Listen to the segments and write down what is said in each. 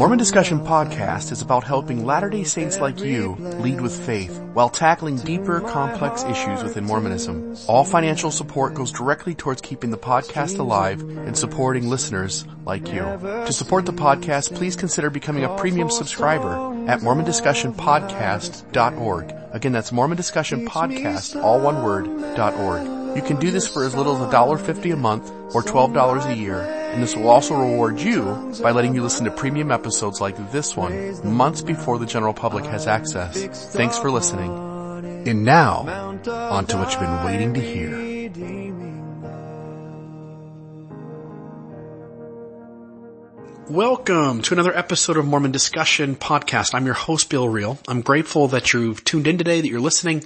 Mormon Discussion Podcast is about helping Latter-day Saints like you lead with faith while tackling deeper, complex issues within Mormonism. All financial support goes directly towards keeping the podcast alive and supporting listeners like you. To support the podcast, please consider becoming a premium subscriber at mormondiscussionpodcast.org. Again, that's Mormon Discussion Podcast, all one word, .org. You can do this for as little as $1.50 a month or $12 a year, and this will also reward you by letting you listen to premium episodes like this one months before the general public has access. Thanks for listening. And now, on to what you've been waiting to hear. Welcome to another episode of Mormon Discussion Podcast. I'm your host, Bill Reel. I'm grateful that you've tuned in today, that you're listening.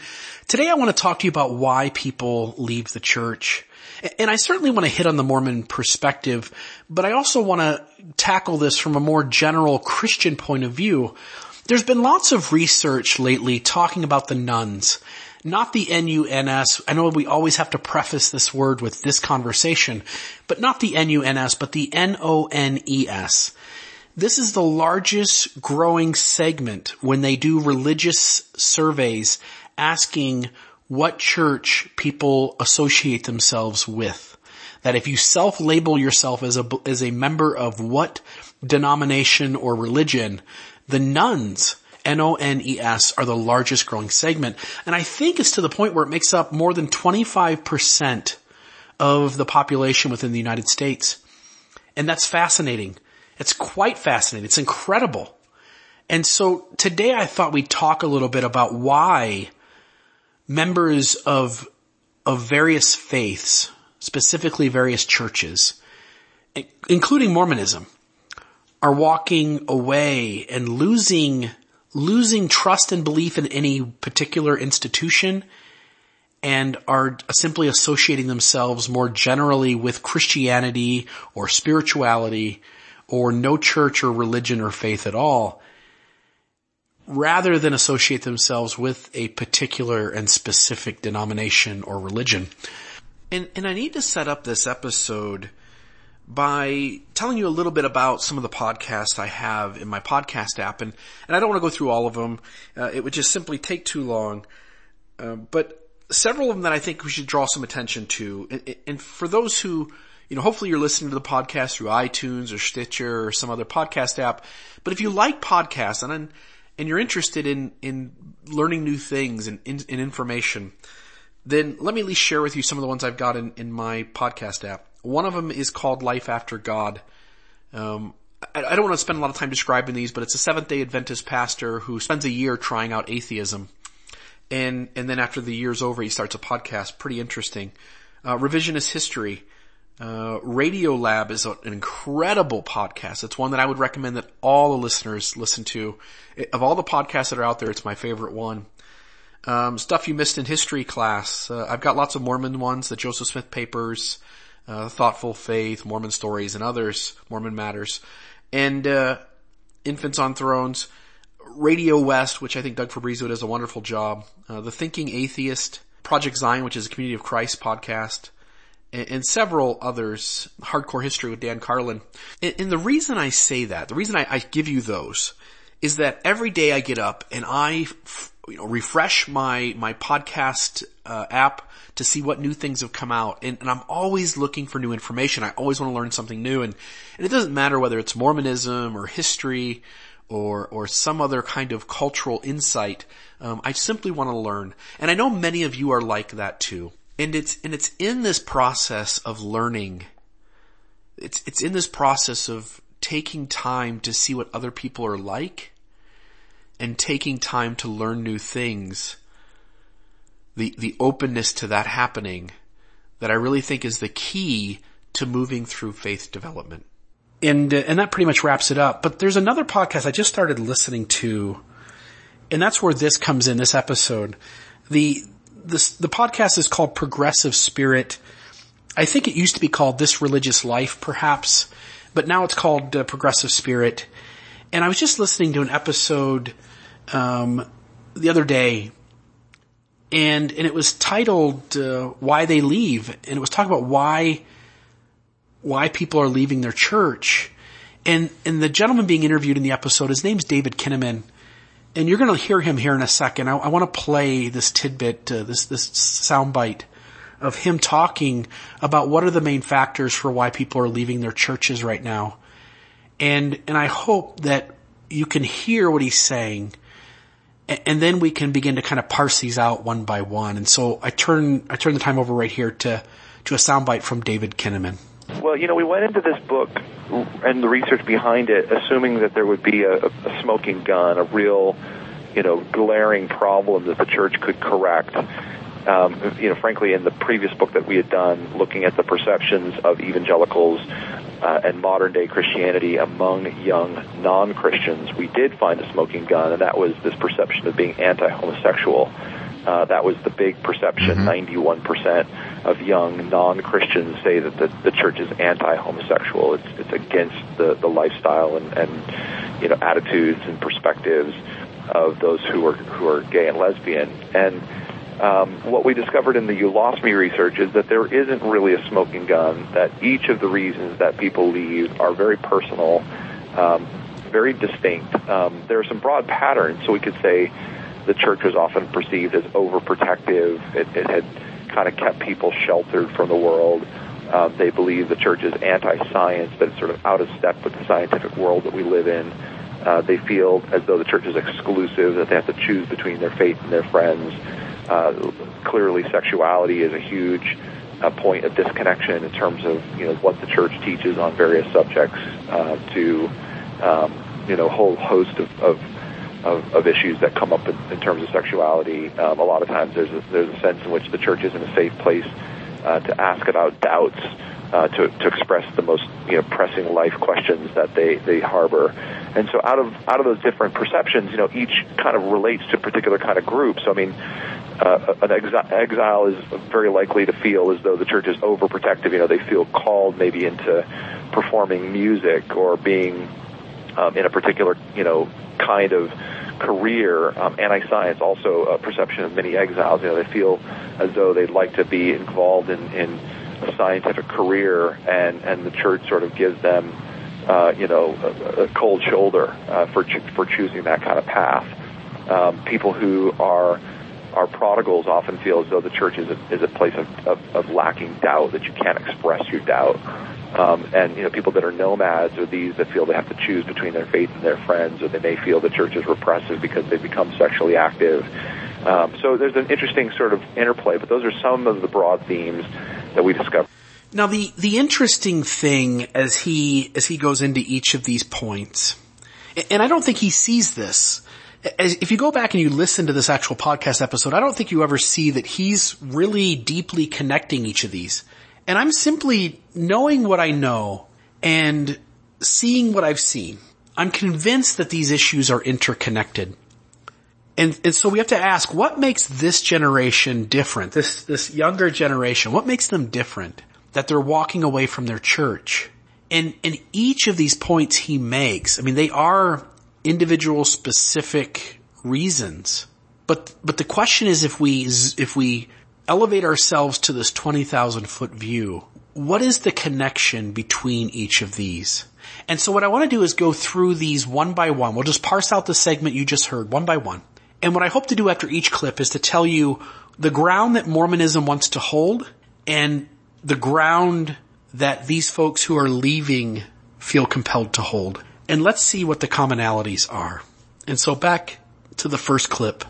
Today I want to talk to you about why people leave the church. And I certainly want to hit on the Mormon perspective, but I also want to tackle this from a more general Christian point of view. There's been lots of research lately talking about the nuns, not the N-U-N-S. I know we always have to preface this word with this conversation, but not the N-U-N-S, but the N-O-N-E-S. This is the largest growing segment when they do religious surveys asking what church people associate themselves with. That if you self-label yourself as a, as a member of what denomination or religion, the nuns N-O-N-E-S are the largest growing segment. And I think it's to the point where it makes up more than 25% of the population within the United States. And that's fascinating. It's quite fascinating. It's incredible. And so today I thought we'd talk a little bit about why members of, of various faiths, specifically various churches, including Mormonism, are walking away and losing losing trust and belief in any particular institution and are simply associating themselves more generally with Christianity or spirituality or no church or religion or faith at all, rather than associate themselves with a particular and specific denomination or religion. And, and I need to set up this episode by telling you a little bit about some of the podcasts I have in my podcast app. And, and I don't want to go through all of them. Uh, it would just simply take too long. Uh, but several of them that I think we should draw some attention to. And, and, for those who, you know, hopefully you're listening to the podcast through iTunes or Stitcher or some other podcast app. But if you like podcasts and and, and you're interested in, in learning new things and in, in information, then let me at least share with you some of the ones I've got in, in my podcast app. One of them is called Life After God. Um, I, I don't want to spend a lot of time describing these, but it's a Seventh Day Adventist pastor who spends a year trying out atheism, and and then after the year's over, he starts a podcast. Pretty interesting. Uh, Revisionist History. Uh, Radio Lab is an incredible podcast. It's one that I would recommend that all the listeners listen to. It, of all the podcasts that are out there, it's my favorite one. Um, stuff you missed in history class. Uh, I've got lots of Mormon ones, the Joseph Smith papers, uh, Thoughtful Faith, Mormon Stories, and others, Mormon Matters, and uh, Infants on Thrones, Radio West, which I think Doug Fabrizio does a wonderful job, uh, The Thinking Atheist, Project Zion, which is a Community of Christ podcast, and, several others, Hardcore History with Dan Carlin. And, and the reason I say that, the reason I, I give you those, is that every day I get up and I you know, refresh my, my podcast, uh, app to see what new things have come out. And, and, I'm always looking for new information. I always want to learn something new. And, and it doesn't matter whether it's Mormonism or history or, or some other kind of cultural insight. Um, I simply want to learn. And I know many of you are like that too. And it's, and it's in this process of learning. It's, it's in this process of taking time to see what other people are like and taking time to learn new things, the, the openness to that happening that I really think is the key to moving through faith development. And, uh, and that pretty much wraps it up. But there's another podcast I just started listening to, and that's where this comes in, this episode. The, this, the podcast is called Progressive Spirit. I think it used to be called This Religious Life, perhaps, but now it's called uh, Progressive Spirit. And I was just listening to an episode um, the other day, and and it was titled uh, "Why They Leave," and it was talking about why why people are leaving their church. And, and the gentleman being interviewed in the episode, his name's David Kinnaman. And you're going to hear him here in a second. I, I want to play this tidbit, uh, this, this soundbite of him talking about what are the main factors for why people are leaving their churches right now. And, and I hope that you can hear what he's saying and then we can begin to kind of parse these out one by one. And so I turn, I turn the time over right here to, to a soundbite from David Kinnaman. Well, you know, we went into this book and the research behind it, assuming that there would be a, a smoking gun, a real, you know, glaring problem that the church could correct. Um, you know, frankly, in the previous book that we had done, looking at the perceptions of evangelicals uh, and modern day Christianity among young non-Christians, we did find a smoking gun, and that was this perception of being anti-homosexual. Uh, that was the big perception. Mm-hmm. 91% of young non-Christians say that the, the church is anti-homosexual. It's, it's against the, the lifestyle and, and, you know, attitudes and perspectives of those who are, who are gay and lesbian. And, um, what we discovered in the You Lost Me research is that there isn't really a smoking gun, that each of the reasons that people leave are very personal, um, very distinct. Um, there are some broad patterns, so we could say the church was often perceived as overprotective. It, it had kind of kept people sheltered from the world. Um, they believe the church is anti-science, that it's sort of out of step with the scientific world that we live in. Uh, they feel as though the church is exclusive, that they have to choose between their faith and their friends. Uh, clearly, sexuality is a huge uh, point of disconnection in terms of you know what the church teaches on various subjects uh, to um, you know a whole host of, of of, of issues that come up in, in terms of sexuality. Um, a lot of times, there's a, there's a sense in which the church isn't a safe place uh, to ask about doubts, uh, to to express the most you know pressing life questions that they they harbor. And so, out of out of those different perceptions, you know, each kind of relates to a particular kind of group. So, I mean, uh, an exi- exile is very likely to feel as though the church is overprotective. You know, they feel called maybe into performing music or being um, in a particular, you know, kind of career. Um, anti-science also a perception of many exiles. You know, they feel as though they'd like to be involved in, in a scientific career, and and the church sort of gives them, uh, you know, a, a cold shoulder uh, for cho- for choosing that kind of path. Um, people who are our prodigals often feel as though the church is a, is a place of, of, of lacking doubt, that you can't express your doubt. Um, and you know, people that are nomads are these that feel they have to choose between their faith and their friends, or they may feel the church is repressive because they become sexually active. Um, so there's an interesting sort of interplay, but those are some of the broad themes that we discovered. Now, the the interesting thing as he as he goes into each of these points, and I don't think he sees this as, if you go back and you listen to this actual podcast episode, I don't think you ever see that he's really deeply connecting each of these. And I'm simply knowing what I know and seeing what I've seen. I'm convinced that these issues are interconnected. And, and so we have to ask, what makes this generation different? This, this younger generation, what makes them different? That they're walking away from their church. And, and each of these points he makes, I mean, they are individual specific reasons. But, but the question is if we, if we elevate ourselves to this 20,000 foot view, what is the connection between each of these? And so what I want to do is go through these one by one. We'll just parse out the segment you just heard one by one. And what I hope to do after each clip is to tell you the ground that Mormonism wants to hold and the ground that these folks who are leaving feel compelled to hold and let's see what the commonalities are. And so back to the first clip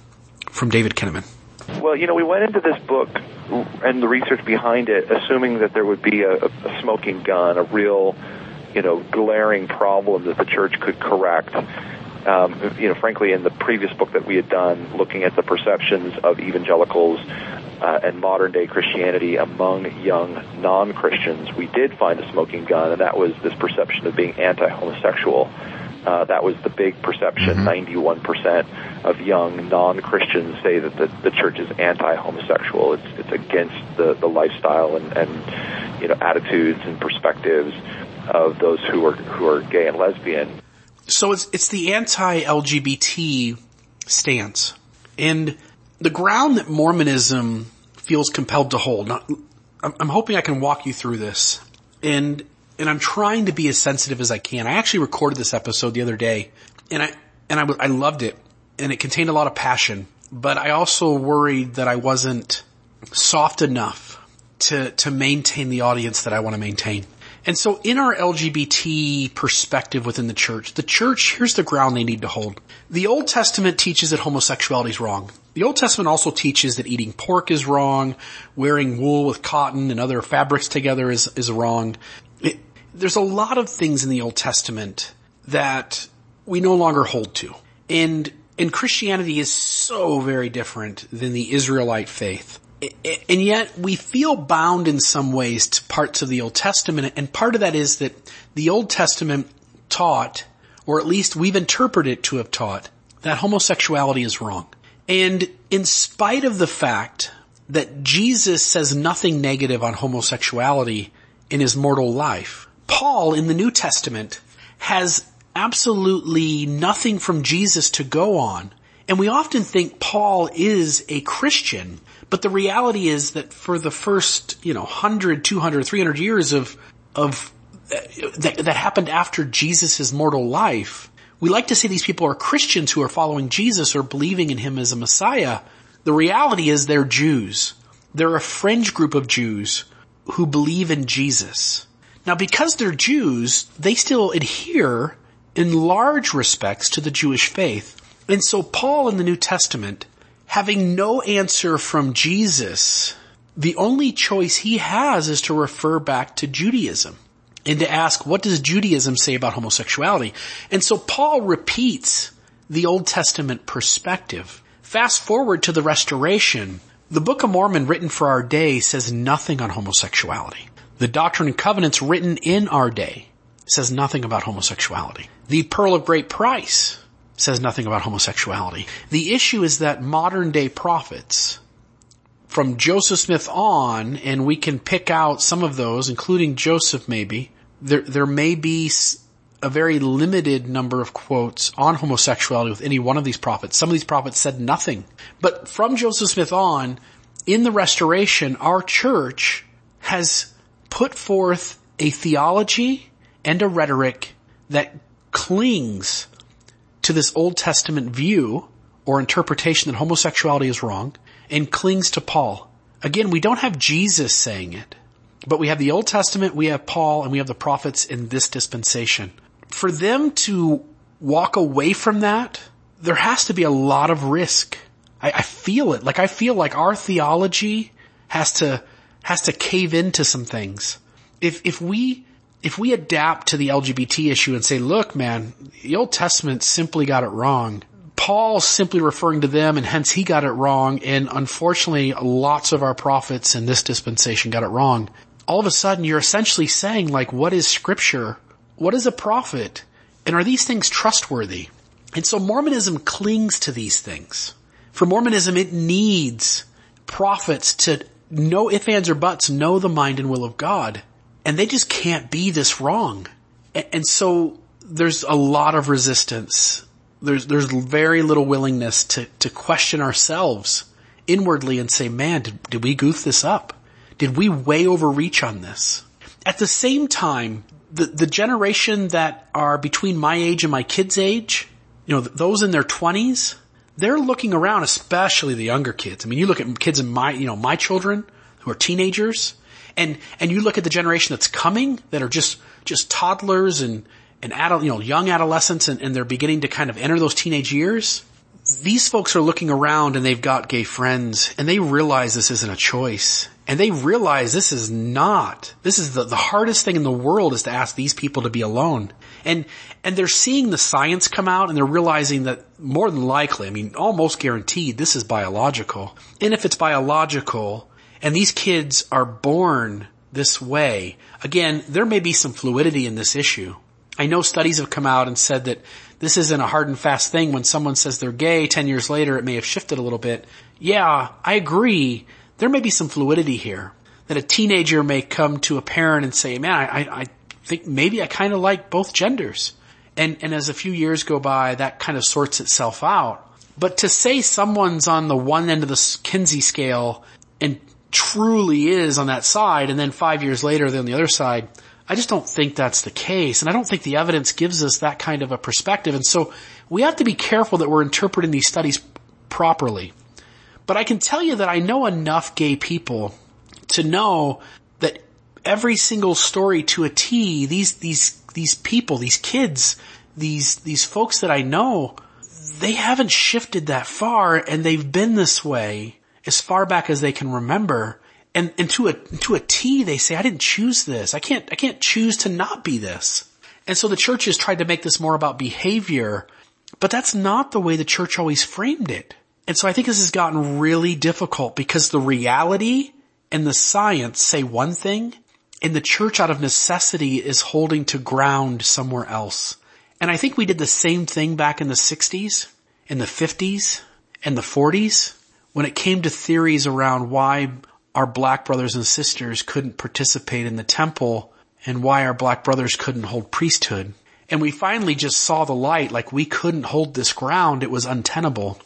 from David Kinnaman. Well, you know, we went into this book and the research behind it, assuming that there would be a, a smoking gun, a real, you know, glaring problem that the church could correct. Um, you know, frankly, in the previous book that we had done, looking at the perceptions of evangelicals uh, and modern day Christianity among young non Christians, we did find a smoking gun, and that was this perception of being anti homosexual. Uh, that was the big perception. Mm-hmm. 91% of young non-Christians say that the, the church is anti-homosexual. It's, it's against the, the lifestyle and, and, you know, attitudes and perspectives of those who are, who are gay and lesbian. So it's, it's the anti-LGBT stance. And the ground that Mormonism feels compelled to hold. Now, I'm hoping I can walk you through this. And and I'm trying to be as sensitive as I can. I actually recorded this episode the other day and I, and I, I loved it and it contained a lot of passion, but I also worried that I wasn't soft enough to, to maintain the audience that I want to maintain. And so in our LGBT perspective within the church, the church, here's the ground they need to hold. The Old Testament teaches that homosexuality is wrong. The Old Testament also teaches that eating pork is wrong, wearing wool with cotton and other fabrics together is, is wrong. There's a lot of things in the Old Testament that we no longer hold to. And, and Christianity is so very different than the Israelite faith and yet we feel bound in some ways to parts of the Old Testament, and part of that is that the Old Testament taught, or at least we've interpreted it to have taught, that homosexuality is wrong. And in spite of the fact that Jesus says nothing negative on homosexuality in his mortal life, Paul in the New Testament has absolutely nothing from Jesus to go on. And we often think Paul is a Christian but the reality is that for the first, you know, 100, 200, 300 years of, of, uh, that, that happened after Jesus' mortal life, we like to say these people are Christians who are following Jesus or believing in him as a Messiah. The reality is they're Jews. They're a fringe group of Jews who believe in Jesus. Now because they're Jews, they still adhere in large respects to the Jewish faith. And so Paul in the New Testament having no answer from Jesus, the only choice he has is to refer back to Judaism and to ask, what does Judaism say about homosexuality? And so Paul repeats the Old Testament perspective. Fast forward to the restoration. The Book of Mormon written for our day says nothing on homosexuality. The Doctrine and Covenants written in our day says nothing about homosexuality. The Pearl of Great Price says nothing about homosexuality. The issue is that modern day prophets, from Joseph Smith on, and we can pick out some of those, including Joseph maybe, there, there may be a very limited number of quotes on homosexuality with any one of these prophets. Some of these prophets said nothing. But from Joseph Smith on, in the restoration, our church has put forth a theology and a rhetoric that clings to this Old Testament view or interpretation that homosexuality is wrong and clings to Paul. Again, we don't have Jesus saying it, but we have the Old Testament, we have Paul, and we have the prophets in this dispensation. For them to walk away from that, there has to be a lot of risk. I, I feel it. Like I feel like our theology has to, has to cave into some things. If, if we if we adapt to the LGBT issue and say, look, man, the Old Testament simply got it wrong. Paul's simply referring to them and hence he got it wrong. And unfortunately, lots of our prophets in this dispensation got it wrong. All of a sudden, you're essentially saying like, what is scripture? What is a prophet? And are these things trustworthy? And so Mormonism clings to these things. For Mormonism, it needs prophets to no if ands or buts, know the mind and will of God and they just can't be this wrong. And, and so there's a lot of resistance. There's, there's very little willingness to, to question ourselves inwardly and say, man, did, did we goof this up? Did we way overreach on this? At the same time, the, the generation that are between my age and my kids' age, you know, those in their twenties, they're looking around, especially the younger kids. I mean, you look at kids in my, you know, my children who are teenagers, and, and you look at the generation that's coming that are just, just toddlers and, and adult, you know, young adolescents and, and they're beginning to kind of enter those teenage years. These folks are looking around and they've got gay friends and they realize this isn't a choice. And they realize this is not, this is the, the hardest thing in the world is to ask these people to be alone. And, and they're seeing the science come out and they're realizing that more than likely, I mean, almost guaranteed this is biological. And if it's biological, and these kids are born this way. Again, there may be some fluidity in this issue. I know studies have come out and said that this isn't a hard and fast thing. When someone says they're gay 10 years later, it may have shifted a little bit. Yeah, I agree. There may be some fluidity here. That a teenager may come to a parent and say, man, I, I think maybe I kind of like both genders. And, and as a few years go by, that kind of sorts itself out. But to say someone's on the one end of the Kinsey scale and truly is on that side and then five years later they're on the other side, I just don't think that's the case. And I don't think the evidence gives us that kind of a perspective. And so we have to be careful that we're interpreting these studies properly. But I can tell you that I know enough gay people to know every single story to a T, these, these, these people, these kids, these, these folks that I know, they haven't shifted that far and they've been this way as far back as they can remember. And, and to a, to a T, they say, I didn't choose this. I can't, I can't choose to not be this. And so the church has tried to make this more about behavior, but that's not the way the church always framed it. And so I think this has gotten really difficult because the reality and the science say one thing and the church out of necessity is holding to ground somewhere else. And I think we did the same thing back in the 60s, in the 50s, and the 40s when it came to theories around why our black brothers and sisters couldn't participate in the temple and why our black brothers couldn't hold priesthood. And we finally just saw the light, like we couldn't hold this ground. It was untenable.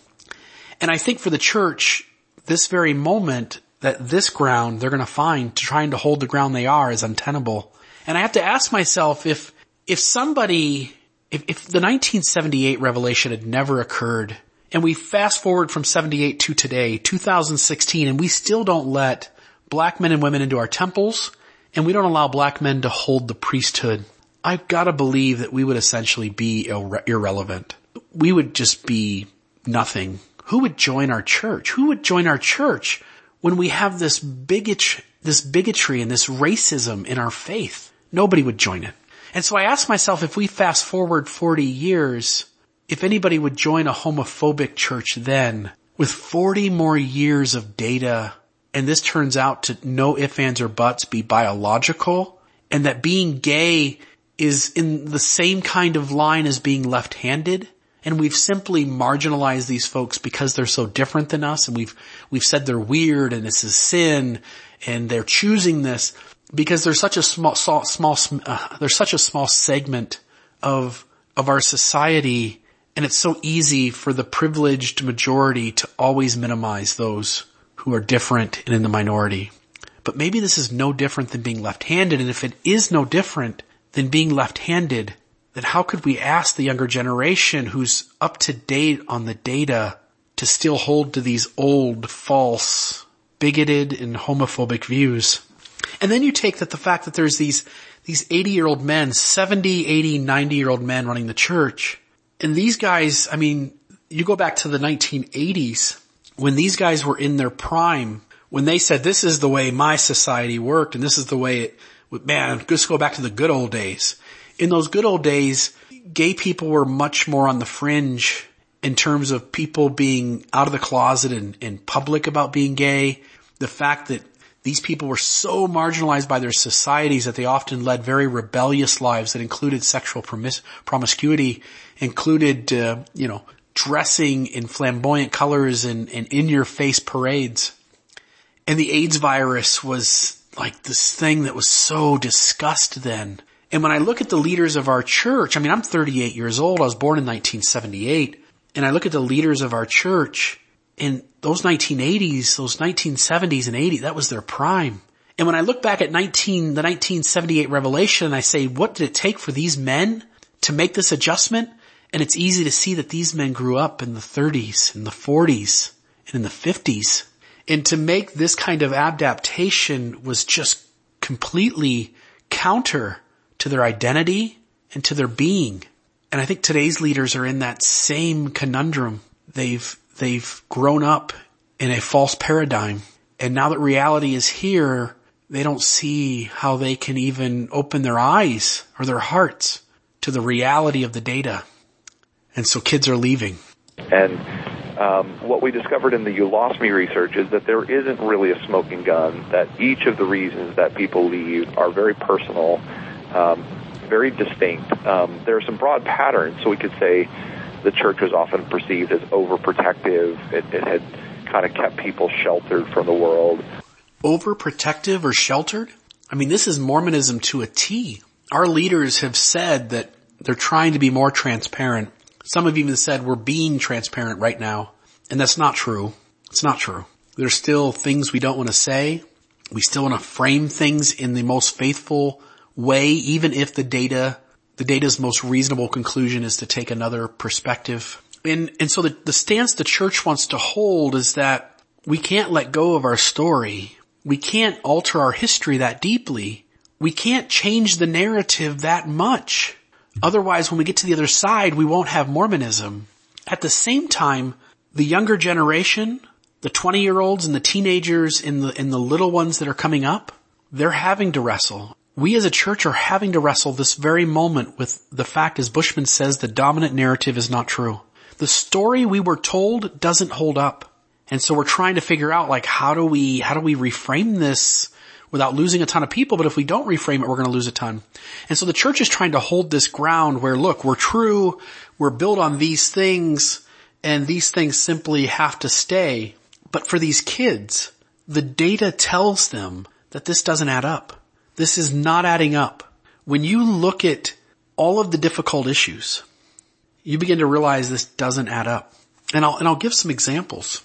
And I think for the church, this very moment, that this ground they're going to find to trying to hold the ground they are is untenable. And I have to ask myself if, if somebody, if, if the 1978 revelation had never occurred and we fast forward from 78 to today, 2016, and we still don't let black men and women into our temples, and we don't allow black men to hold the priesthood, I've gotta believe that we would essentially be irre- irrelevant. We would just be nothing. Who would join our church? Who would join our church when we have this bigot, this bigotry and this racism in our faith? Nobody would join it. And so I ask myself if we fast forward 40 years, if anybody would join a homophobic church then with 40 more years of data and this turns out to no ifs, ands, or buts be biological and that being gay is in the same kind of line as being left-handed and we've simply marginalized these folks because they're so different than us and we've, we've said they're weird and this is sin and they're choosing this because there's such a small, small, small uh, such a small segment of, of our society and it's so easy for the privileged majority to always minimize those who are different and in the minority. But maybe this is no different than being left-handed. And if it is no different than being left-handed, then how could we ask the younger generation who's up to date on the data to still hold to these old, false, bigoted and homophobic views? And then you take that the fact that there's these, these 80 year old men, 70, 80, 90 year old men running the church and these guys, I mean, you go back to the 1980s when these guys were in their prime, when they said this is the way my society worked and this is the way it, man, just go back to the good old days. In those good old days, gay people were much more on the fringe in terms of people being out of the closet and, and public about being gay. The fact that these people were so marginalized by their societies that they often led very rebellious lives that included sexual promis- promiscuity, included, uh, you know, dressing in flamboyant colors and, and in your face parades. And the AIDS virus was like this thing that was so discussed then. And when I look at the leaders of our church, I mean, I'm 38 years old. I was born in 1978 and I look at the leaders of our church in those 1980s, those 1970s and 80s, that was their prime. And when I look back at 19, the 1978 revelation and I say, what did it take for these men to make this adjustment? And it's easy to see that these men grew up in the 30s, in the 40s, and in the 50s. And to make this kind of adaptation was just completely counter to their identity and to their being. And I think today's leaders are in that same conundrum. They've They've grown up in a false paradigm. And now that reality is here, they don't see how they can even open their eyes or their hearts to the reality of the data. And so kids are leaving. And um, what we discovered in the You Lost Me research is that there isn't really a smoking gun, that each of the reasons that people leave are very personal, um, very distinct. Um, there are some broad patterns, so we could say the church was often perceived as overprotective. It, it had kind of kept people sheltered from the world. Overprotective or sheltered? I mean, this is Mormonism to a T. Our leaders have said that they're trying to be more transparent. Some have even said we're being transparent right now. And that's not true. It's not true. There's still things we don't want to say. We still want to frame things in the most faithful way, even if the data, the data's most reasonable conclusion is to take another perspective. And, and so the, the stance the church wants to hold is that we can't let go of our story. We can't alter our history that deeply. We can't change the narrative that much. Otherwise, when we get to the other side, we won't have Mormonism. At the same time, the younger generation, the 20 year olds and the teenagers and the, and the little ones that are coming up, they're having to wrestle. We as a church are having to wrestle this very moment with the fact, as Bushman says, the dominant narrative is not true. The story we were told doesn't hold up. And so we're trying to figure out like, how do we, how do we reframe this without losing a ton of people? But if we don't reframe it, we're going to lose a ton. And so the church is trying to hold this ground where look, we're true. We're built on these things and these things simply have to stay. But for these kids, the data tells them that this doesn't add up. This is not adding up. When you look at all of the difficult issues, you begin to realize this doesn't add up. And I'll, and I'll give some examples.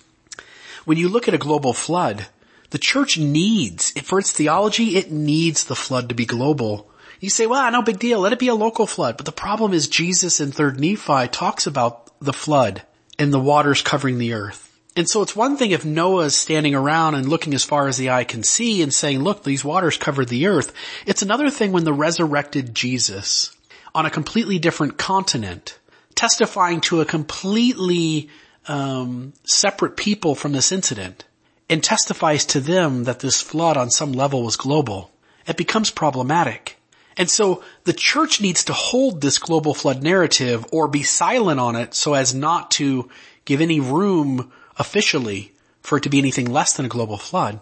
When you look at a global flood, the church needs, for its theology, it needs the flood to be global. You say, well, no big deal. Let it be a local flood. But the problem is Jesus in 3rd Nephi talks about the flood and the waters covering the earth. And so it's one thing if Noah is standing around and looking as far as the eye can see and saying, look, these waters covered the earth. It's another thing when the resurrected Jesus on a completely different continent, testifying to a completely um, separate people from this incident, and testifies to them that this flood on some level was global. It becomes problematic. And so the church needs to hold this global flood narrative or be silent on it so as not to give any room officially for it to be anything less than a global flood.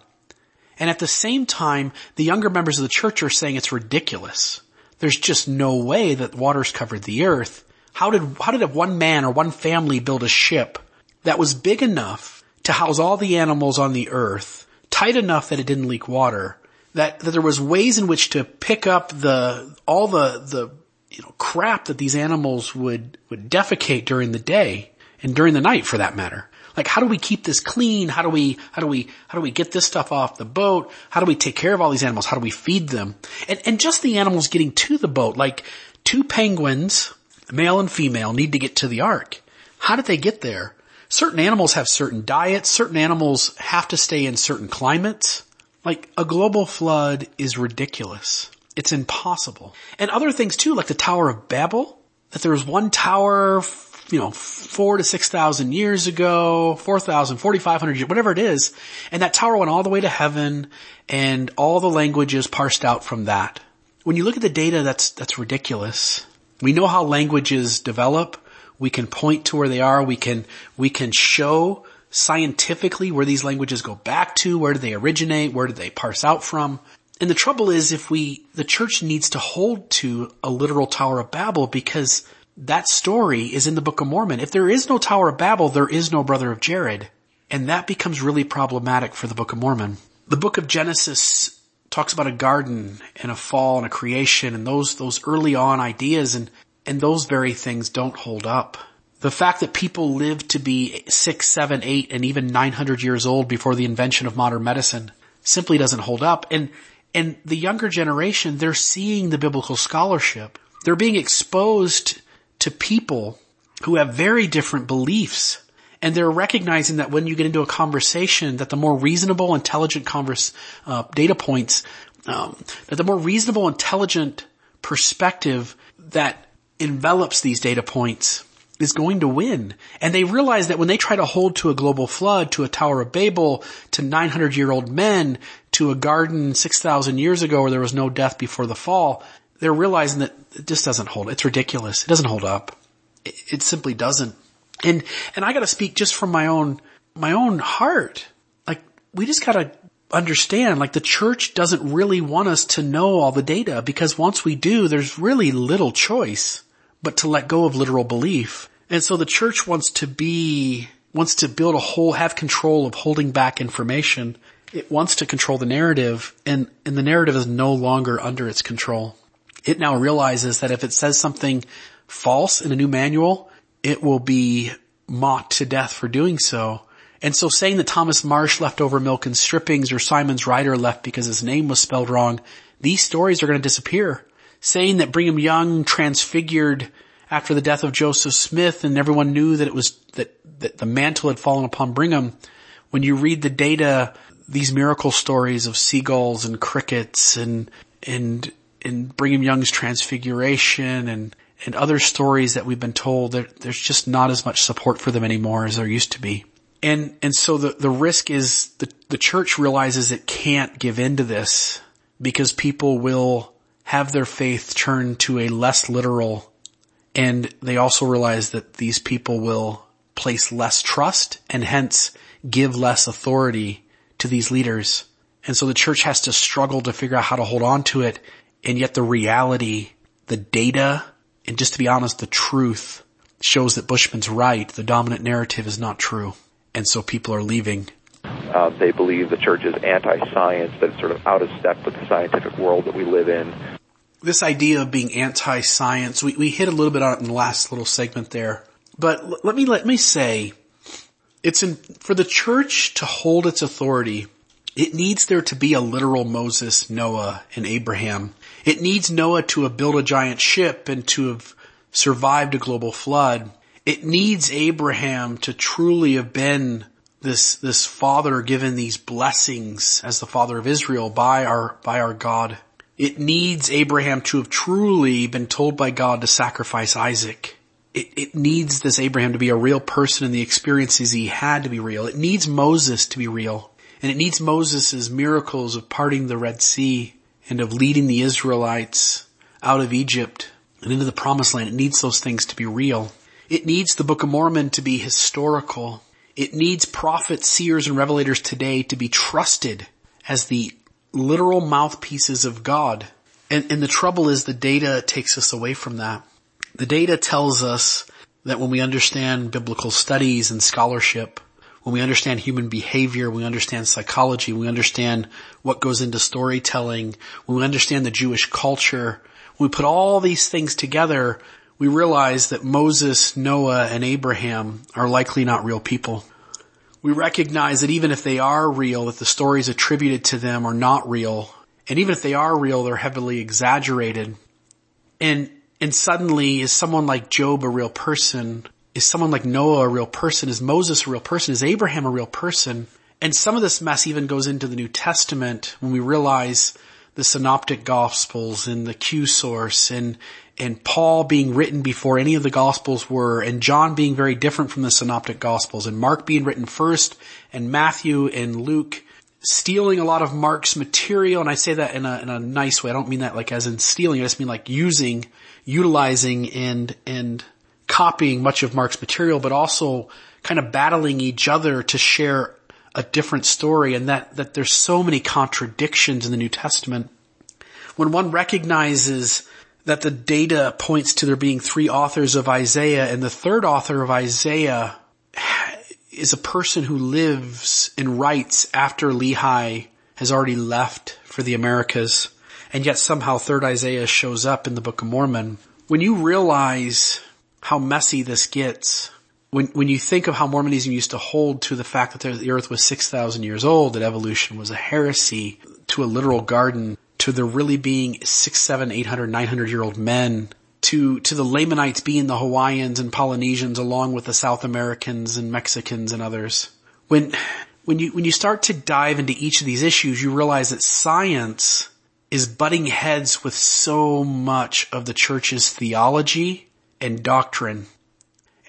And at the same time, the younger members of the church are saying it's ridiculous. There's just no way that waters covered the earth. How did, how did one man or one family build a ship that was big enough to house all the animals on the earth, tight enough that it didn't leak water, that, that there was ways in which to pick up the, all the, the, you know, crap that these animals would, would defecate during the day and during the night for that matter. Like how do we keep this clean? How do we, how do we, how do we get this stuff off the boat? How do we take care of all these animals? How do we feed them? And, and just the animals getting to the boat, like two penguins, male and female, need to get to the ark. How did they get there? Certain animals have certain diets. Certain animals have to stay in certain climates. Like a global flood is ridiculous. It's impossible. And other things too, like the Tower of Babel, that there was one tower you know, four to six thousand years ago, four thousand, forty-five hundred years, whatever it is. And that tower went all the way to heaven and all the languages parsed out from that. When you look at the data, that's, that's ridiculous. We know how languages develop. We can point to where they are. We can, we can show scientifically where these languages go back to, where do they originate, where do they parse out from. And the trouble is if we, the church needs to hold to a literal Tower of Babel because that story is in the Book of Mormon. If there is no Tower of Babel, there is no brother of Jared. And that becomes really problematic for the Book of Mormon. The Book of Genesis talks about a garden and a fall and a creation and those, those early on ideas and, and those very things don't hold up. The fact that people lived to be six, seven, eight, and even 900 years old before the invention of modern medicine simply doesn't hold up. And, and the younger generation, they're seeing the biblical scholarship. They're being exposed to people who have very different beliefs. And they're recognizing that when you get into a conversation, that the more reasonable, intelligent converse, uh, data points, um, that the more reasonable, intelligent perspective that envelops these data points is going to win. And they realize that when they try to hold to a global flood, to a Tower of Babel, to 900 year old men, to a garden 6,000 years ago where there was no death before the fall, they're realizing that it just doesn't hold. It's ridiculous. It doesn't hold up. It, it simply doesn't. And, and I gotta speak just from my own, my own heart. Like, we just gotta understand, like the church doesn't really want us to know all the data because once we do, there's really little choice but to let go of literal belief. And so the church wants to be, wants to build a whole, have control of holding back information. It wants to control the narrative and, and the narrative is no longer under its control it now realizes that if it says something false in a new manual, it will be mocked to death for doing so. And so saying that Thomas Marsh left over milk and strippings or Simonds Ryder left because his name was spelled wrong these stories are going to disappear. Saying that Brigham Young transfigured after the death of Joseph Smith and everyone knew that it was, that, that the mantle had fallen upon Brigham. When you read the data, these miracle stories of seagulls and crickets and, and, and Brigham Young's transfiguration and, and other stories that we've been told, there, there's just not as much support for them anymore as there used to be. And, and so the, the risk is the, the church realizes it can't give in to this because people will have their faith turned to a less literal and they also realize that these people will place less trust and hence give less authority to these leaders. And so the church has to struggle to figure out how to hold on to it. And yet the reality, the data, and just to be honest, the truth shows that Bushman's right. The dominant narrative is not true. And so people are leaving. Uh, they believe the church is anti-science, that it's sort of out of step with the scientific world that we live in. This idea of being anti-science, we, we hit a little bit on it in the last little segment there. But l- let me, let me say, it's in, for the church to hold its authority, it needs there to be a literal Moses, Noah, and Abraham. It needs Noah to have built a giant ship and to have survived a global flood. It needs Abraham to truly have been this, this father given these blessings as the father of Israel by our, by our God. It needs Abraham to have truly been told by God to sacrifice Isaac. It, it needs this Abraham to be a real person and the experiences he had to be real. It needs Moses to be real. And it needs Moses' miracles of parting the Red Sea and of leading the Israelites out of Egypt and into the promised land. It needs those things to be real. It needs the Book of Mormon to be historical. It needs prophets, seers, and revelators today to be trusted as the literal mouthpieces of God. And, and the trouble is the data takes us away from that. The data tells us that when we understand biblical studies and scholarship, when we understand human behavior, we understand psychology, we understand what goes into storytelling, when we understand the Jewish culture, when we put all these things together, we realize that Moses, Noah, and Abraham are likely not real people. We recognize that even if they are real, that the stories attributed to them are not real. And even if they are real, they're heavily exaggerated. And, and suddenly is someone like Job a real person? Is someone like Noah a real person? Is Moses a real person? Is Abraham a real person? And some of this mess even goes into the New Testament when we realize the synoptic gospels and the Q source and, and Paul being written before any of the gospels were and John being very different from the synoptic gospels and Mark being written first and Matthew and Luke stealing a lot of Mark's material. And I say that in a, in a nice way. I don't mean that like as in stealing. I just mean like using, utilizing and, and copying much of Mark's material, but also kind of battling each other to share a different story and that, that there's so many contradictions in the New Testament. When one recognizes that the data points to there being three authors of Isaiah and the third author of Isaiah is a person who lives and writes after Lehi has already left for the Americas and yet somehow third Isaiah shows up in the Book of Mormon. When you realize how messy this gets, when, when you think of how Mormonism used to hold to the fact that the earth was 6,000 years old, that evolution was a heresy, to a literal garden, to there really being six, seven, eight hundred, nine hundred year old men, to, to the Lamanites being the Hawaiians and Polynesians along with the South Americans and Mexicans and others. When, when you, when you start to dive into each of these issues, you realize that science is butting heads with so much of the church's theology and doctrine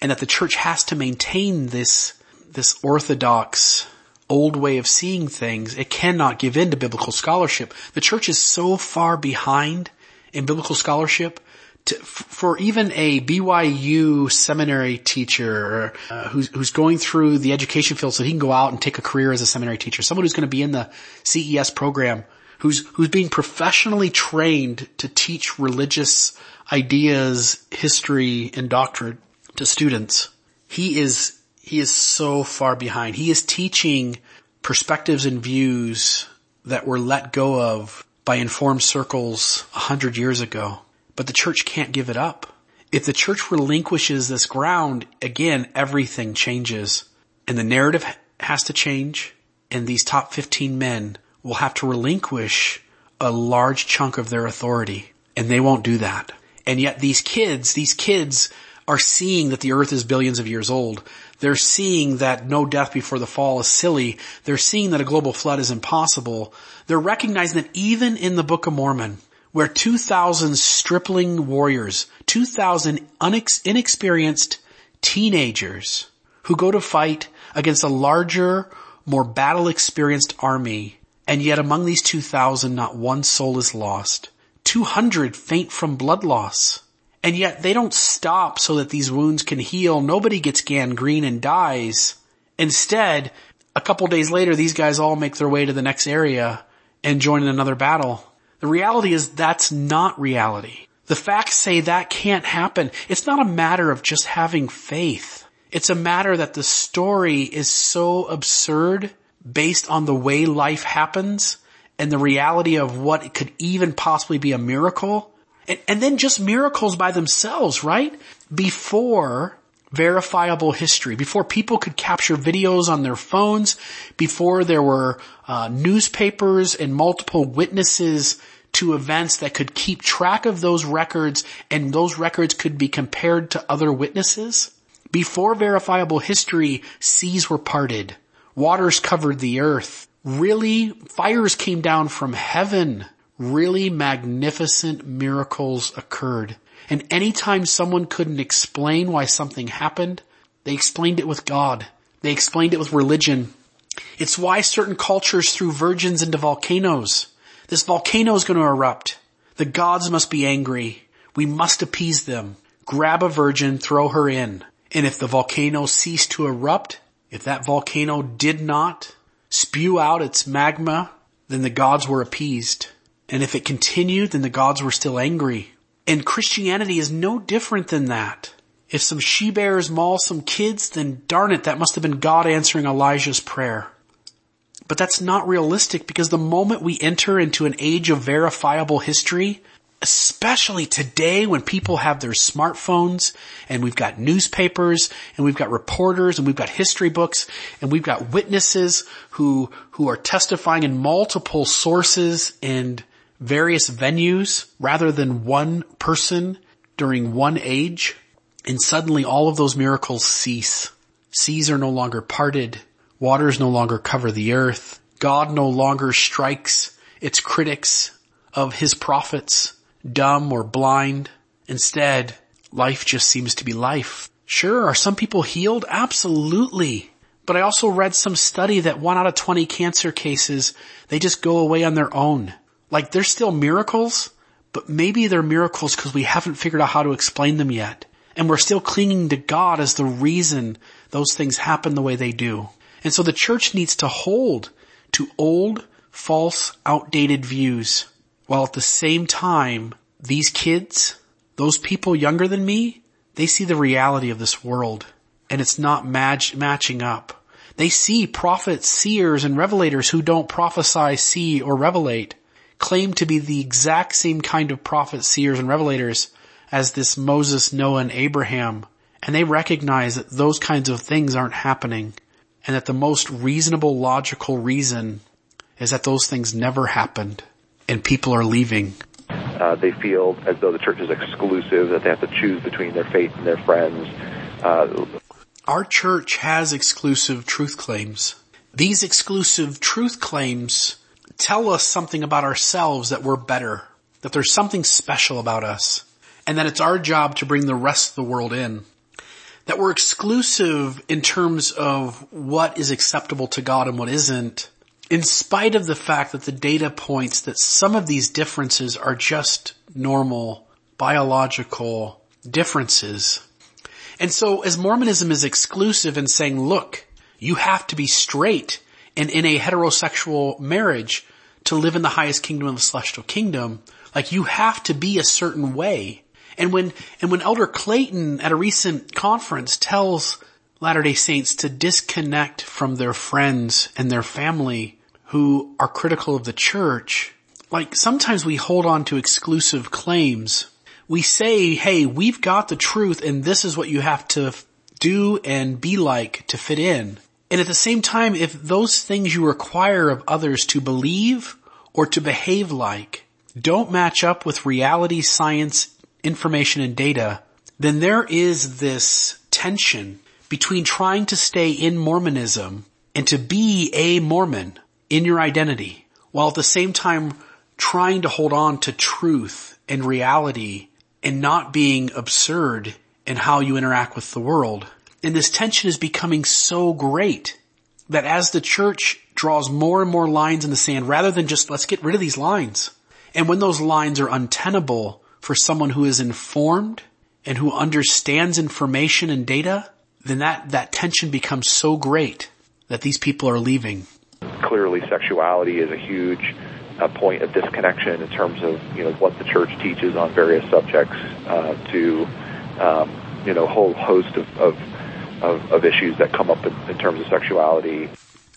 and that the church has to maintain this, this orthodox old way of seeing things. It cannot give in to biblical scholarship. The church is so far behind in biblical scholarship to, for even a BYU seminary teacher uh, who's, who's going through the education field so he can go out and take a career as a seminary teacher, someone who's going to be in the CES program, who's, who's being professionally trained to teach religious ideas, history, and doctrine to students. He is, he is so far behind. He is teaching perspectives and views that were let go of by informed circles a hundred years ago. But the church can't give it up. If the church relinquishes this ground, again, everything changes and the narrative has to change and these top 15 men will have to relinquish a large chunk of their authority. And they won't do that. And yet these kids, these kids are seeing that the earth is billions of years old. They're seeing that no death before the fall is silly. They're seeing that a global flood is impossible. They're recognizing that even in the Book of Mormon, where 2,000 stripling warriors, 2,000 unex- inexperienced teenagers who go to fight against a larger, more battle experienced army, and yet among these 2,000 not one soul is lost. 200 faint from blood loss. And yet they don't stop so that these wounds can heal. Nobody gets gangrene and dies. Instead, a couple days later, these guys all make their way to the next area and join in another battle. The reality is that's not reality. The facts say that can't happen. It's not a matter of just having faith. It's a matter that the story is so absurd based on the way life happens and the reality of what could even possibly be a miracle and, and then just miracles by themselves, right? Before verifiable history, before people could capture videos on their phones, before there were uh, newspapers and multiple witnesses to events that could keep track of those records and those records could be compared to other witnesses. Before verifiable history, seas were parted, waters covered the earth, really fires came down from heaven really magnificent miracles occurred. And anytime someone couldn't explain why something happened, they explained it with God. They explained it with religion. It's why certain cultures threw virgins into volcanoes. This volcano is going to erupt. The gods must be angry. We must appease them. Grab a virgin, throw her in. And if the volcano ceased to erupt, if that volcano did not spew out its magma, then the gods were appeased. And if it continued, then the gods were still angry. And Christianity is no different than that. If some she-bears maul some kids, then darn it, that must have been God answering Elijah's prayer. But that's not realistic because the moment we enter into an age of verifiable history, especially today when people have their smartphones and we've got newspapers and we've got reporters and we've got history books and we've got witnesses who, who are testifying in multiple sources and various venues rather than one person during one age. And suddenly all of those miracles cease. Seas are no longer parted. Waters no longer cover the earth. God no longer strikes its critics of his prophets dumb or blind. Instead, life just seems to be life. Sure, are some people healed? Absolutely. But I also read some study that one out of 20 cancer cases, they just go away on their own. Like they're still miracles, but maybe they're miracles because we haven't figured out how to explain them yet. And we're still clinging to God as the reason those things happen the way they do. And so the church needs to hold to old, false, outdated views while at the same time, these kids, those people younger than me, they see the reality of this world and it's not match, matching up. They see prophets, seers, and revelators who don't prophesy, see, or revelate claim to be the exact same kind of prophets, seers, and revelators as this Moses, Noah, and Abraham. And they recognize that those kinds of things aren't happening and that the most reasonable, logical reason is that those things never happened and people are leaving. Uh, they feel as though the church is exclusive, that they have to choose between their faith and their friends. Uh, Our church has exclusive truth claims. These exclusive truth claims tell us something about ourselves that we're better, that there's something special about us, and that it's our job to bring the rest of the world in. That we're exclusive in terms of what is acceptable to God and what isn't, in spite of the fact that the data points that some of these differences are just normal biological differences. And so as Mormonism is exclusive in saying, look, you have to be straight and in a heterosexual marriage to live in the highest kingdom of the celestial kingdom, like you have to be a certain way. And when, and when Elder Clayton at a recent conference tells Latter-day Saints to disconnect from their friends and their family who are critical of the church, like sometimes we hold on to exclusive claims. We say, hey, we've got the truth and this is what you have to do and be like to fit in. And at the same time, if those things you require of others to believe or to behave like don't match up with reality, science, information, and data, then there is this tension between trying to stay in Mormonism and to be a Mormon in your identity, while at the same time trying to hold on to truth and reality and not being absurd in how you interact with the world. And this tension is becoming so great that as the church draws more and more lines in the sand, rather than just let's get rid of these lines. And when those lines are untenable for someone who is informed and who understands information and data, then that, that tension becomes so great that these people are leaving. Clearly sexuality is a huge uh, point of disconnection in terms of, you know, what the church teaches on various subjects, uh, to, um, you know, a whole host of, of, of, of issues that come up in, in terms of sexuality.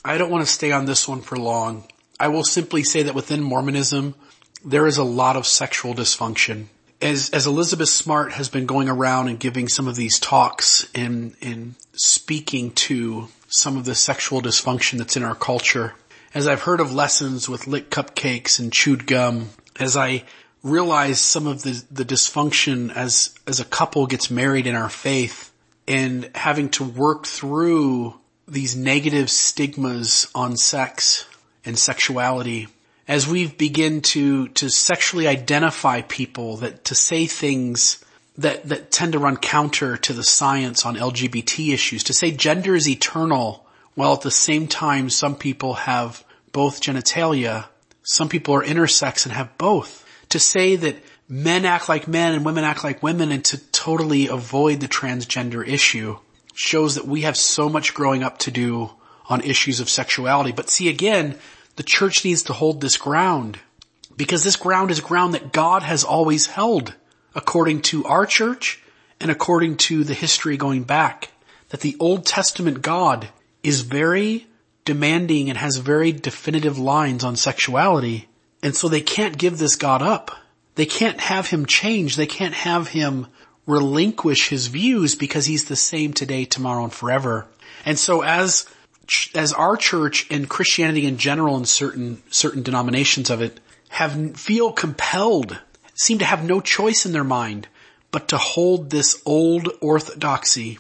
I don't want to stay on this one for long. I will simply say that within Mormonism, there is a lot of sexual dysfunction. As, as Elizabeth Smart has been going around and giving some of these talks and, and speaking to some of the sexual dysfunction that's in our culture, as I've heard of lessons with lit cupcakes and chewed gum, as I realize some of the, the dysfunction as, as a couple gets married in our faith and having to work through these negative stigmas on sex and sexuality as we begin to, to sexually identify people that to say things that, that tend to run counter to the science on LGBT issues, to say gender is eternal while at the same time some people have both genitalia, some people are intersex and have both. To say that men act like men and women act like women and to totally avoid the transgender issue shows that we have so much growing up to do on issues of sexuality. But see again, the church needs to hold this ground because this ground is ground that God has always held according to our church and according to the history going back that the Old Testament God is very demanding and has very definitive lines on sexuality. And so they can't give this God up. They can't have him change. They can't have him relinquish his views because he's the same today, tomorrow, and forever. And so as as our church and Christianity in general and certain, certain denominations of it have, feel compelled, seem to have no choice in their mind, but to hold this old orthodoxy,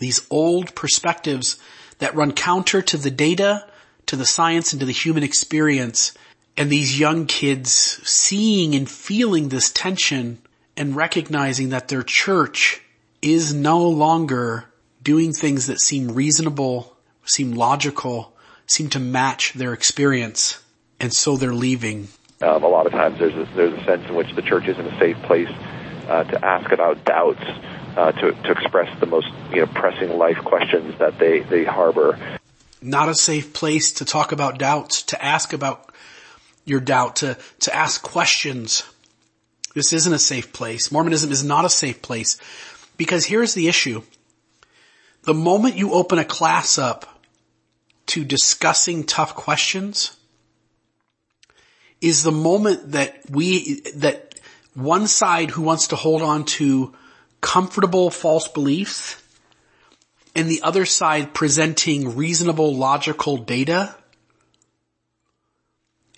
these old perspectives that run counter to the data, to the science, and to the human experience. And these young kids seeing and feeling this tension and recognizing that their church is no longer doing things that seem reasonable seem logical, seem to match their experience, and so they're leaving. Um, a lot of times there's a, there's a sense in which the church isn't a safe place uh, to ask about doubts, uh, to, to express the most you know pressing life questions that they, they harbor. Not a safe place to talk about doubts, to ask about your doubt, to, to ask questions. This isn't a safe place. Mormonism is not a safe place because here's the issue. The moment you open a class up to discussing tough questions is the moment that we, that one side who wants to hold on to comfortable false beliefs and the other side presenting reasonable logical data.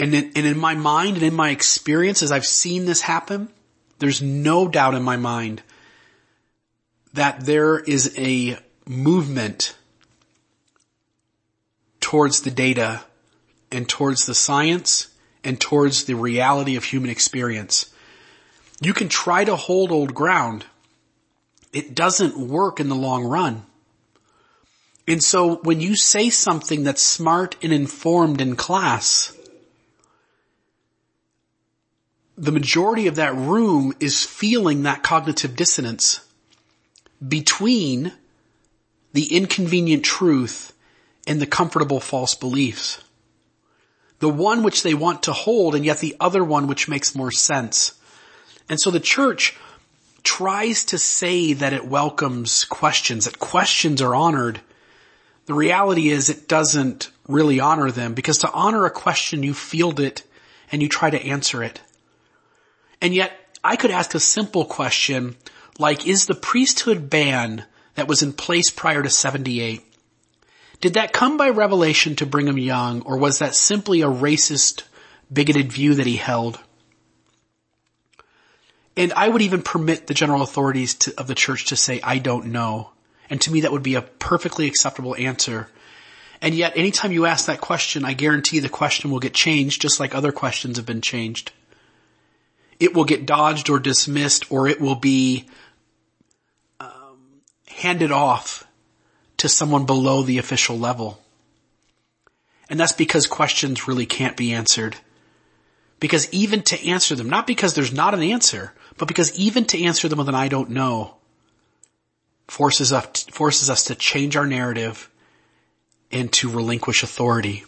And in, and in my mind and in my experience as I've seen this happen, there's no doubt in my mind that there is a movement towards the data and towards the science and towards the reality of human experience. You can try to hold old ground. It doesn't work in the long run. And so when you say something that's smart and informed in class, the majority of that room is feeling that cognitive dissonance between the inconvenient truth and the comfortable false beliefs. The one which they want to hold and yet the other one which makes more sense. And so the church tries to say that it welcomes questions, that questions are honored. The reality is it doesn't really honor them because to honor a question you field it and you try to answer it. And yet I could ask a simple question like is the priesthood ban that was in place prior to 78 did that come by revelation to Brigham Young or was that simply a racist bigoted view that he held. And I would even permit the general authorities to, of the church to say, I don't know. And to me that would be a perfectly acceptable answer. And yet anytime you ask that question, I guarantee the question will get changed just like other questions have been changed. It will get dodged or dismissed or it will be um, handed off to someone below the official level. And that's because questions really can't be answered. Because even to answer them, not because there's not an answer, but because even to answer them with an I don't know forces us, forces us to change our narrative and to relinquish authority.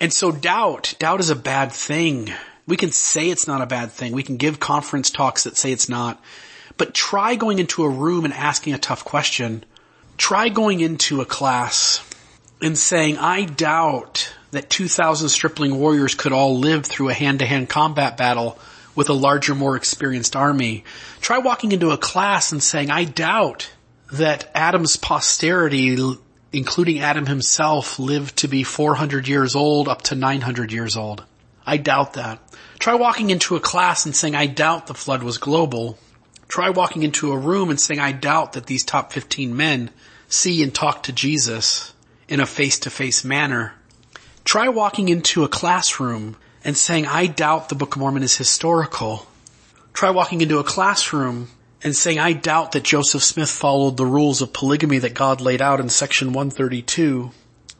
And so doubt, doubt is a bad thing. We can say it's not a bad thing. We can give conference talks that say it's not. But try going into a room and asking a tough question. Try going into a class and saying, I doubt that 2,000 stripling warriors could all live through a hand-to-hand combat battle with a larger, more experienced army. Try walking into a class and saying, I doubt that Adam's posterity, including Adam himself, lived to be 400 years old up to 900 years old. I doubt that. Try walking into a class and saying, I doubt the flood was global. Try walking into a room and saying, I doubt that these top 15 men see and talk to Jesus in a face-to-face manner. Try walking into a classroom and saying, I doubt the Book of Mormon is historical. Try walking into a classroom and saying, I doubt that Joseph Smith followed the rules of polygamy that God laid out in section 132.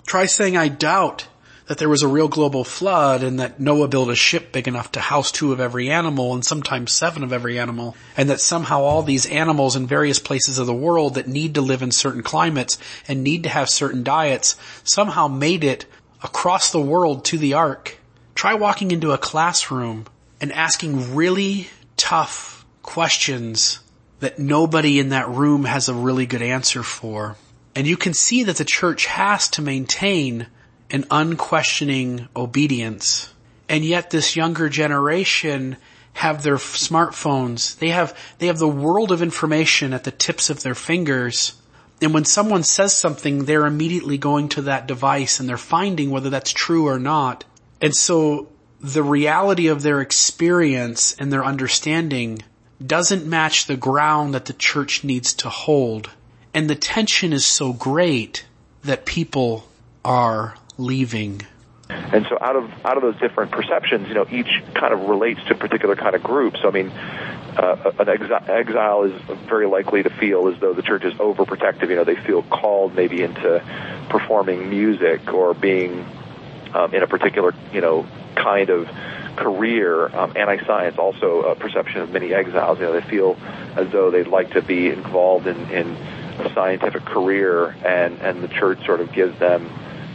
Try saying, I doubt that there was a real global flood and that Noah built a ship big enough to house two of every animal and sometimes seven of every animal and that somehow all these animals in various places of the world that need to live in certain climates and need to have certain diets somehow made it across the world to the ark Try walking into a classroom and asking really tough questions that nobody in that room has a really good answer for. And you can see that the church has to maintain an unquestioning obedience. And yet this younger generation have their smartphones. They have, they have the world of information at the tips of their fingers. And when someone says something, they're immediately going to that device and they're finding whether that's true or not. And so the reality of their experience and their understanding doesn't match the ground that the church needs to hold. And the tension is so great that people are leaving. And so out of out of those different perceptions, you know, each kind of relates to a particular kind of group. So I mean, uh, an exi- exile is very likely to feel as though the church is overprotective. You know, they feel called maybe into performing music or being um, in a particular, you know, kind of career. Um, anti-science also a perception of many exiles. You know, they feel as though they'd like to be involved in, in a scientific career, and and the church sort of gives them,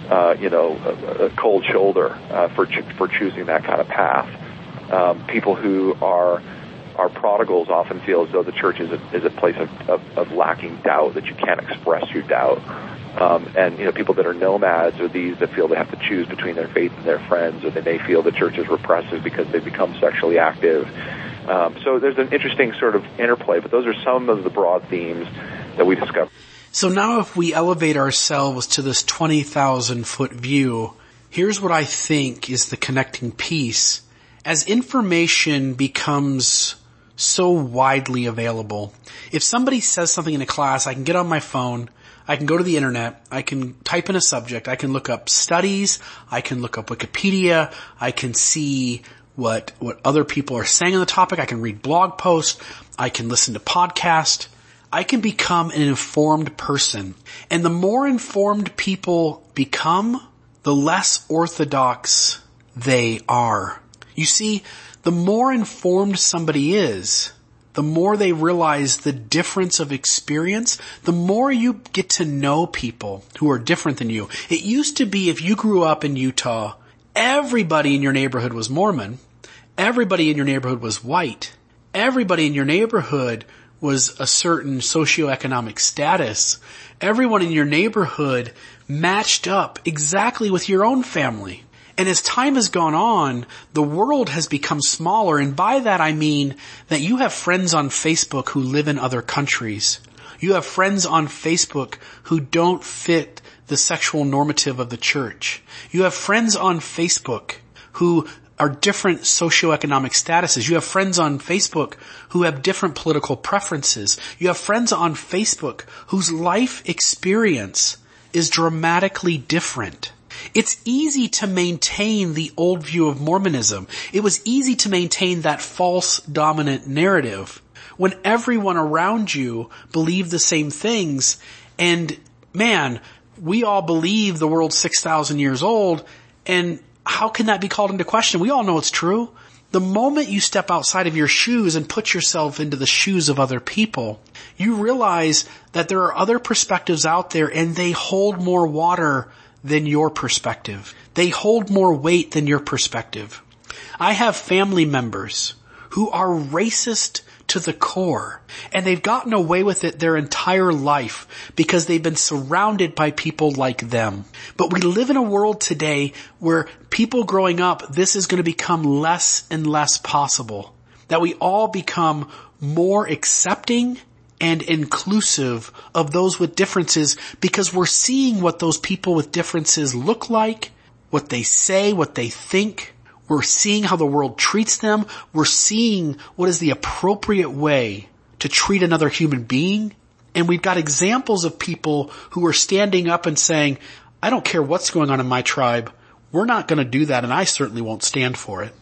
uh, you know, a, a cold shoulder uh, for for choosing that kind of path. Um, people who are are prodigals often feel as though the church is a, is a place of, of, of lacking doubt that you can't express your doubt. Um, and you know, people that are nomads are these that feel they have to choose between their faith and their friends, or they may feel the church is repressive because they become sexually active. Um, so there's an interesting sort of interplay, but those are some of the broad themes that we discovered. So now if we elevate ourselves to this 20,000 foot view, here's what I think is the connecting piece. As information becomes so widely available, if somebody says something in a class, I can get on my phone, I can go to the internet, I can type in a subject, I can look up studies, I can look up Wikipedia, I can see what, what other people are saying on the topic, I can read blog posts, I can listen to podcasts, I can become an informed person. And the more informed people become, the less orthodox they are. You see, the more informed somebody is, the more they realize the difference of experience, the more you get to know people who are different than you. It used to be if you grew up in Utah, everybody in your neighborhood was Mormon, everybody in your neighborhood was white, everybody in your neighborhood was a certain socioeconomic status. Everyone in your neighborhood matched up exactly with your own family. And as time has gone on, the world has become smaller. And by that I mean that you have friends on Facebook who live in other countries. You have friends on Facebook who don't fit the sexual normative of the church. You have friends on Facebook who are different socioeconomic statuses. You have friends on Facebook who have different political preferences. You have friends on Facebook whose life experience is dramatically different. It's easy to maintain the old view of Mormonism. It was easy to maintain that false dominant narrative when everyone around you believed the same things and man, we all believe the world's 6,000 years old and how can that be called into question? We all know it's true. The moment you step outside of your shoes and put yourself into the shoes of other people, you realize that there are other perspectives out there and they hold more water than your perspective. They hold more weight than your perspective. I have family members who are racist to the core. And they've gotten away with it their entire life because they've been surrounded by people like them. But we live in a world today where people growing up, this is going to become less and less possible. That we all become more accepting and inclusive of those with differences because we're seeing what those people with differences look like, what they say, what they think, we're seeing how the world treats them. We're seeing what is the appropriate way to treat another human being. And we've got examples of people who are standing up and saying, I don't care what's going on in my tribe. We're not going to do that and I certainly won't stand for it.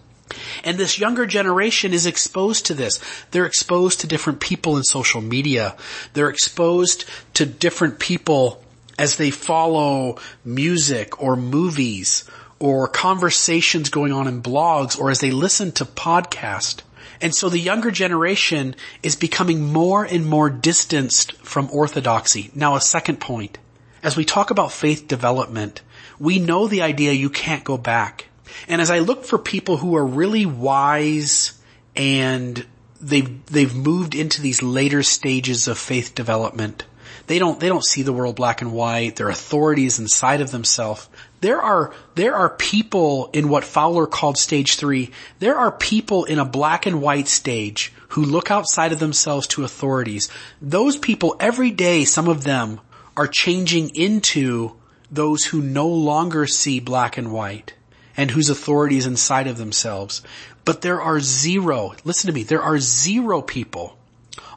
And this younger generation is exposed to this. They're exposed to different people in social media. They're exposed to different people as they follow music or movies or conversations going on in blogs or as they listen to podcasts. And so the younger generation is becoming more and more distanced from orthodoxy. Now a second point. As we talk about faith development, we know the idea you can't go back. And as I look for people who are really wise and they've, they've moved into these later stages of faith development, they don't, they don't see the world black and white. They're authorities inside of themselves. There are, there are people in what Fowler called stage three. There are people in a black and white stage who look outside of themselves to authorities. Those people every day, some of them are changing into those who no longer see black and white and whose authorities inside of themselves. But there are zero, listen to me, there are zero people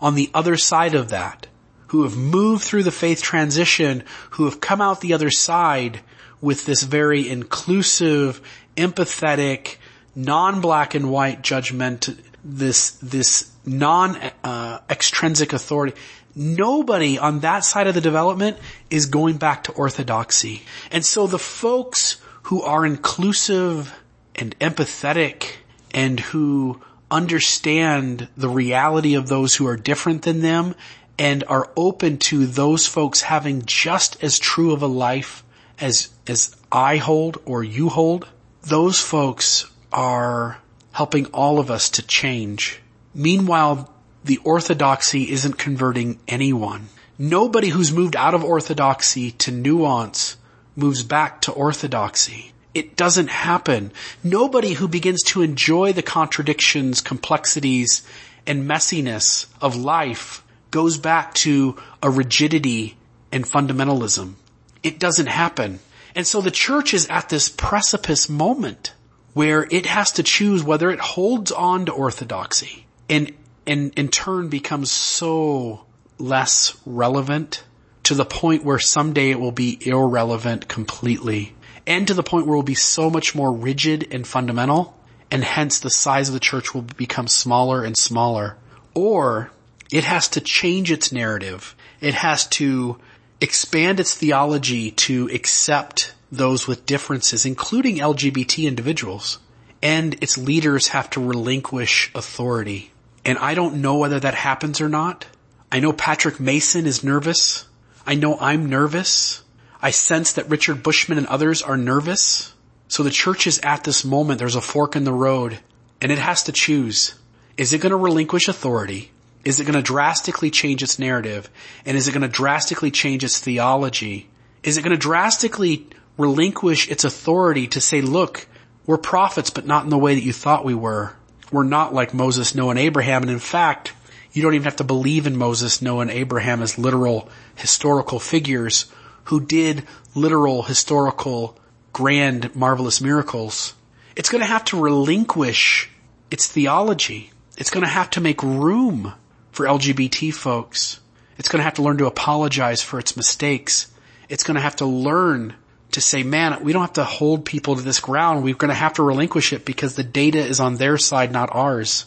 on the other side of that who have moved through the faith transition, who have come out the other side with this very inclusive, empathetic, non-black and white judgment, this, this non-extrinsic uh, authority. Nobody on that side of the development is going back to orthodoxy. And so the folks who are inclusive and empathetic and who understand the reality of those who are different than them and are open to those folks having just as true of a life as, as I hold or you hold, those folks are helping all of us to change. Meanwhile, the orthodoxy isn't converting anyone. Nobody who's moved out of orthodoxy to nuance moves back to orthodoxy. It doesn't happen. Nobody who begins to enjoy the contradictions, complexities, and messiness of life goes back to a rigidity and fundamentalism. It doesn't happen. And so the church is at this precipice moment where it has to choose whether it holds on to orthodoxy and, and in turn becomes so less relevant to the point where someday it will be irrelevant completely and to the point where it will be so much more rigid and fundamental and hence the size of the church will become smaller and smaller. Or it has to change its narrative. It has to expand its theology to accept those with differences, including LGBT individuals. And its leaders have to relinquish authority. And I don't know whether that happens or not. I know Patrick Mason is nervous. I know I'm nervous. I sense that Richard Bushman and others are nervous. So the church is at this moment, there's a fork in the road and it has to choose. Is it going to relinquish authority is it going to drastically change its narrative? And is it going to drastically change its theology? Is it going to drastically relinquish its authority to say, look, we're prophets, but not in the way that you thought we were. We're not like Moses, Noah, and Abraham. And in fact, you don't even have to believe in Moses, Noah, and Abraham as literal historical figures who did literal historical grand marvelous miracles. It's going to have to relinquish its theology. It's going to have to make room for LGBT folks. It's going to have to learn to apologize for its mistakes. It's going to have to learn to say, man, we don't have to hold people to this ground. We're going to have to relinquish it because the data is on their side, not ours.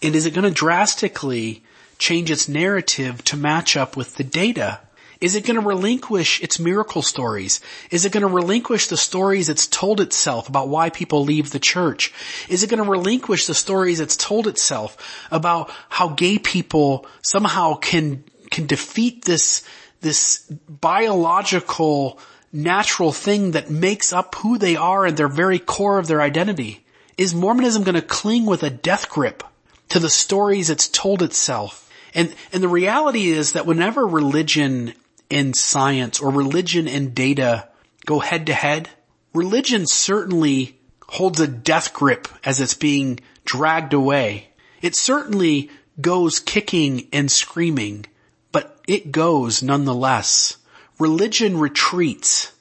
And is it going to drastically change its narrative to match up with the data? Is it going to relinquish its miracle stories? Is it going to relinquish the stories it's told itself about why people leave the church? Is it going to relinquish the stories it's told itself about how gay people somehow can, can defeat this, this biological natural thing that makes up who they are and their very core of their identity? Is Mormonism going to cling with a death grip to the stories it's told itself? And, and the reality is that whenever religion and science or religion and data go head to head, religion certainly holds a death grip as it's being dragged away. It certainly goes kicking and screaming, but it goes nonetheless. Religion retreats.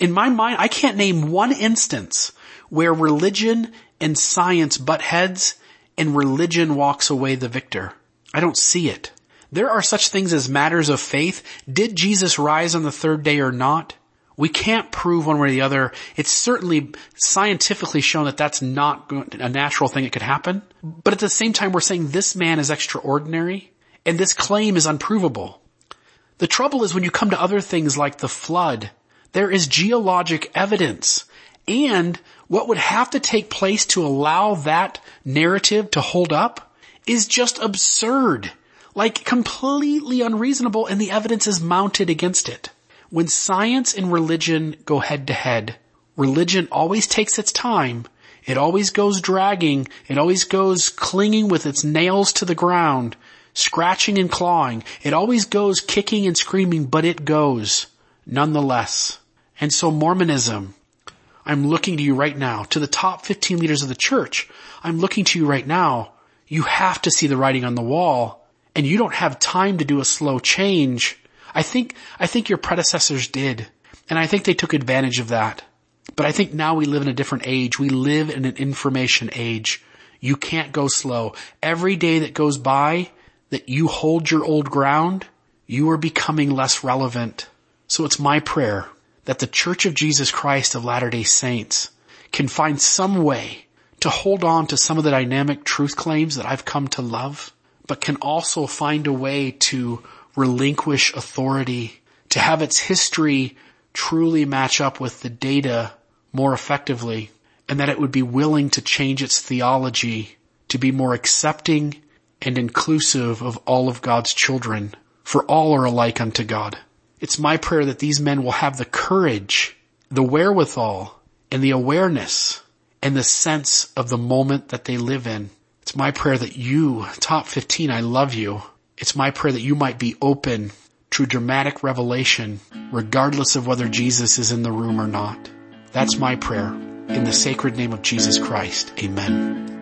In my mind, I can't name one instance where religion and science butt heads and religion walks away the victor. I don't see it. There are such things as matters of faith. Did Jesus rise on the third day or not? We can't prove one way or the other. It's certainly scientifically shown that that's not a natural thing that could happen. But at the same time, we're saying this man is extraordinary and this claim is unprovable. The trouble is when you come to other things like the flood, there is geologic evidence and what would have to take place to allow that narrative to hold up is just absurd. Like completely unreasonable and the evidence is mounted against it. When science and religion go head to head, religion always takes its time. It always goes dragging. It always goes clinging with its nails to the ground, scratching and clawing. It always goes kicking and screaming, but it goes nonetheless. And so Mormonism, I'm looking to you right now, to the top 15 leaders of the church. I'm looking to you right now. You have to see the writing on the wall and you don't have time to do a slow change. I think, I think your predecessors did. And I think they took advantage of that. But I think now we live in a different age. We live in an information age. You can't go slow. Every day that goes by that you hold your old ground, you are becoming less relevant. So it's my prayer that the Church of Jesus Christ of Latter-day Saints can find some way to hold on to some of the dynamic truth claims that I've come to love but can also find a way to relinquish authority, to have its history truly match up with the data more effectively, and that it would be willing to change its theology to be more accepting and inclusive of all of God's children, for all are alike unto God. It's my prayer that these men will have the courage, the wherewithal, and the awareness and the sense of the moment that they live in it's my prayer that you, top 15, I love you. It's my prayer that you might be open to dramatic revelation, regardless of whether Jesus is in the room or not. That's my prayer. In the sacred name of Jesus Christ. Amen.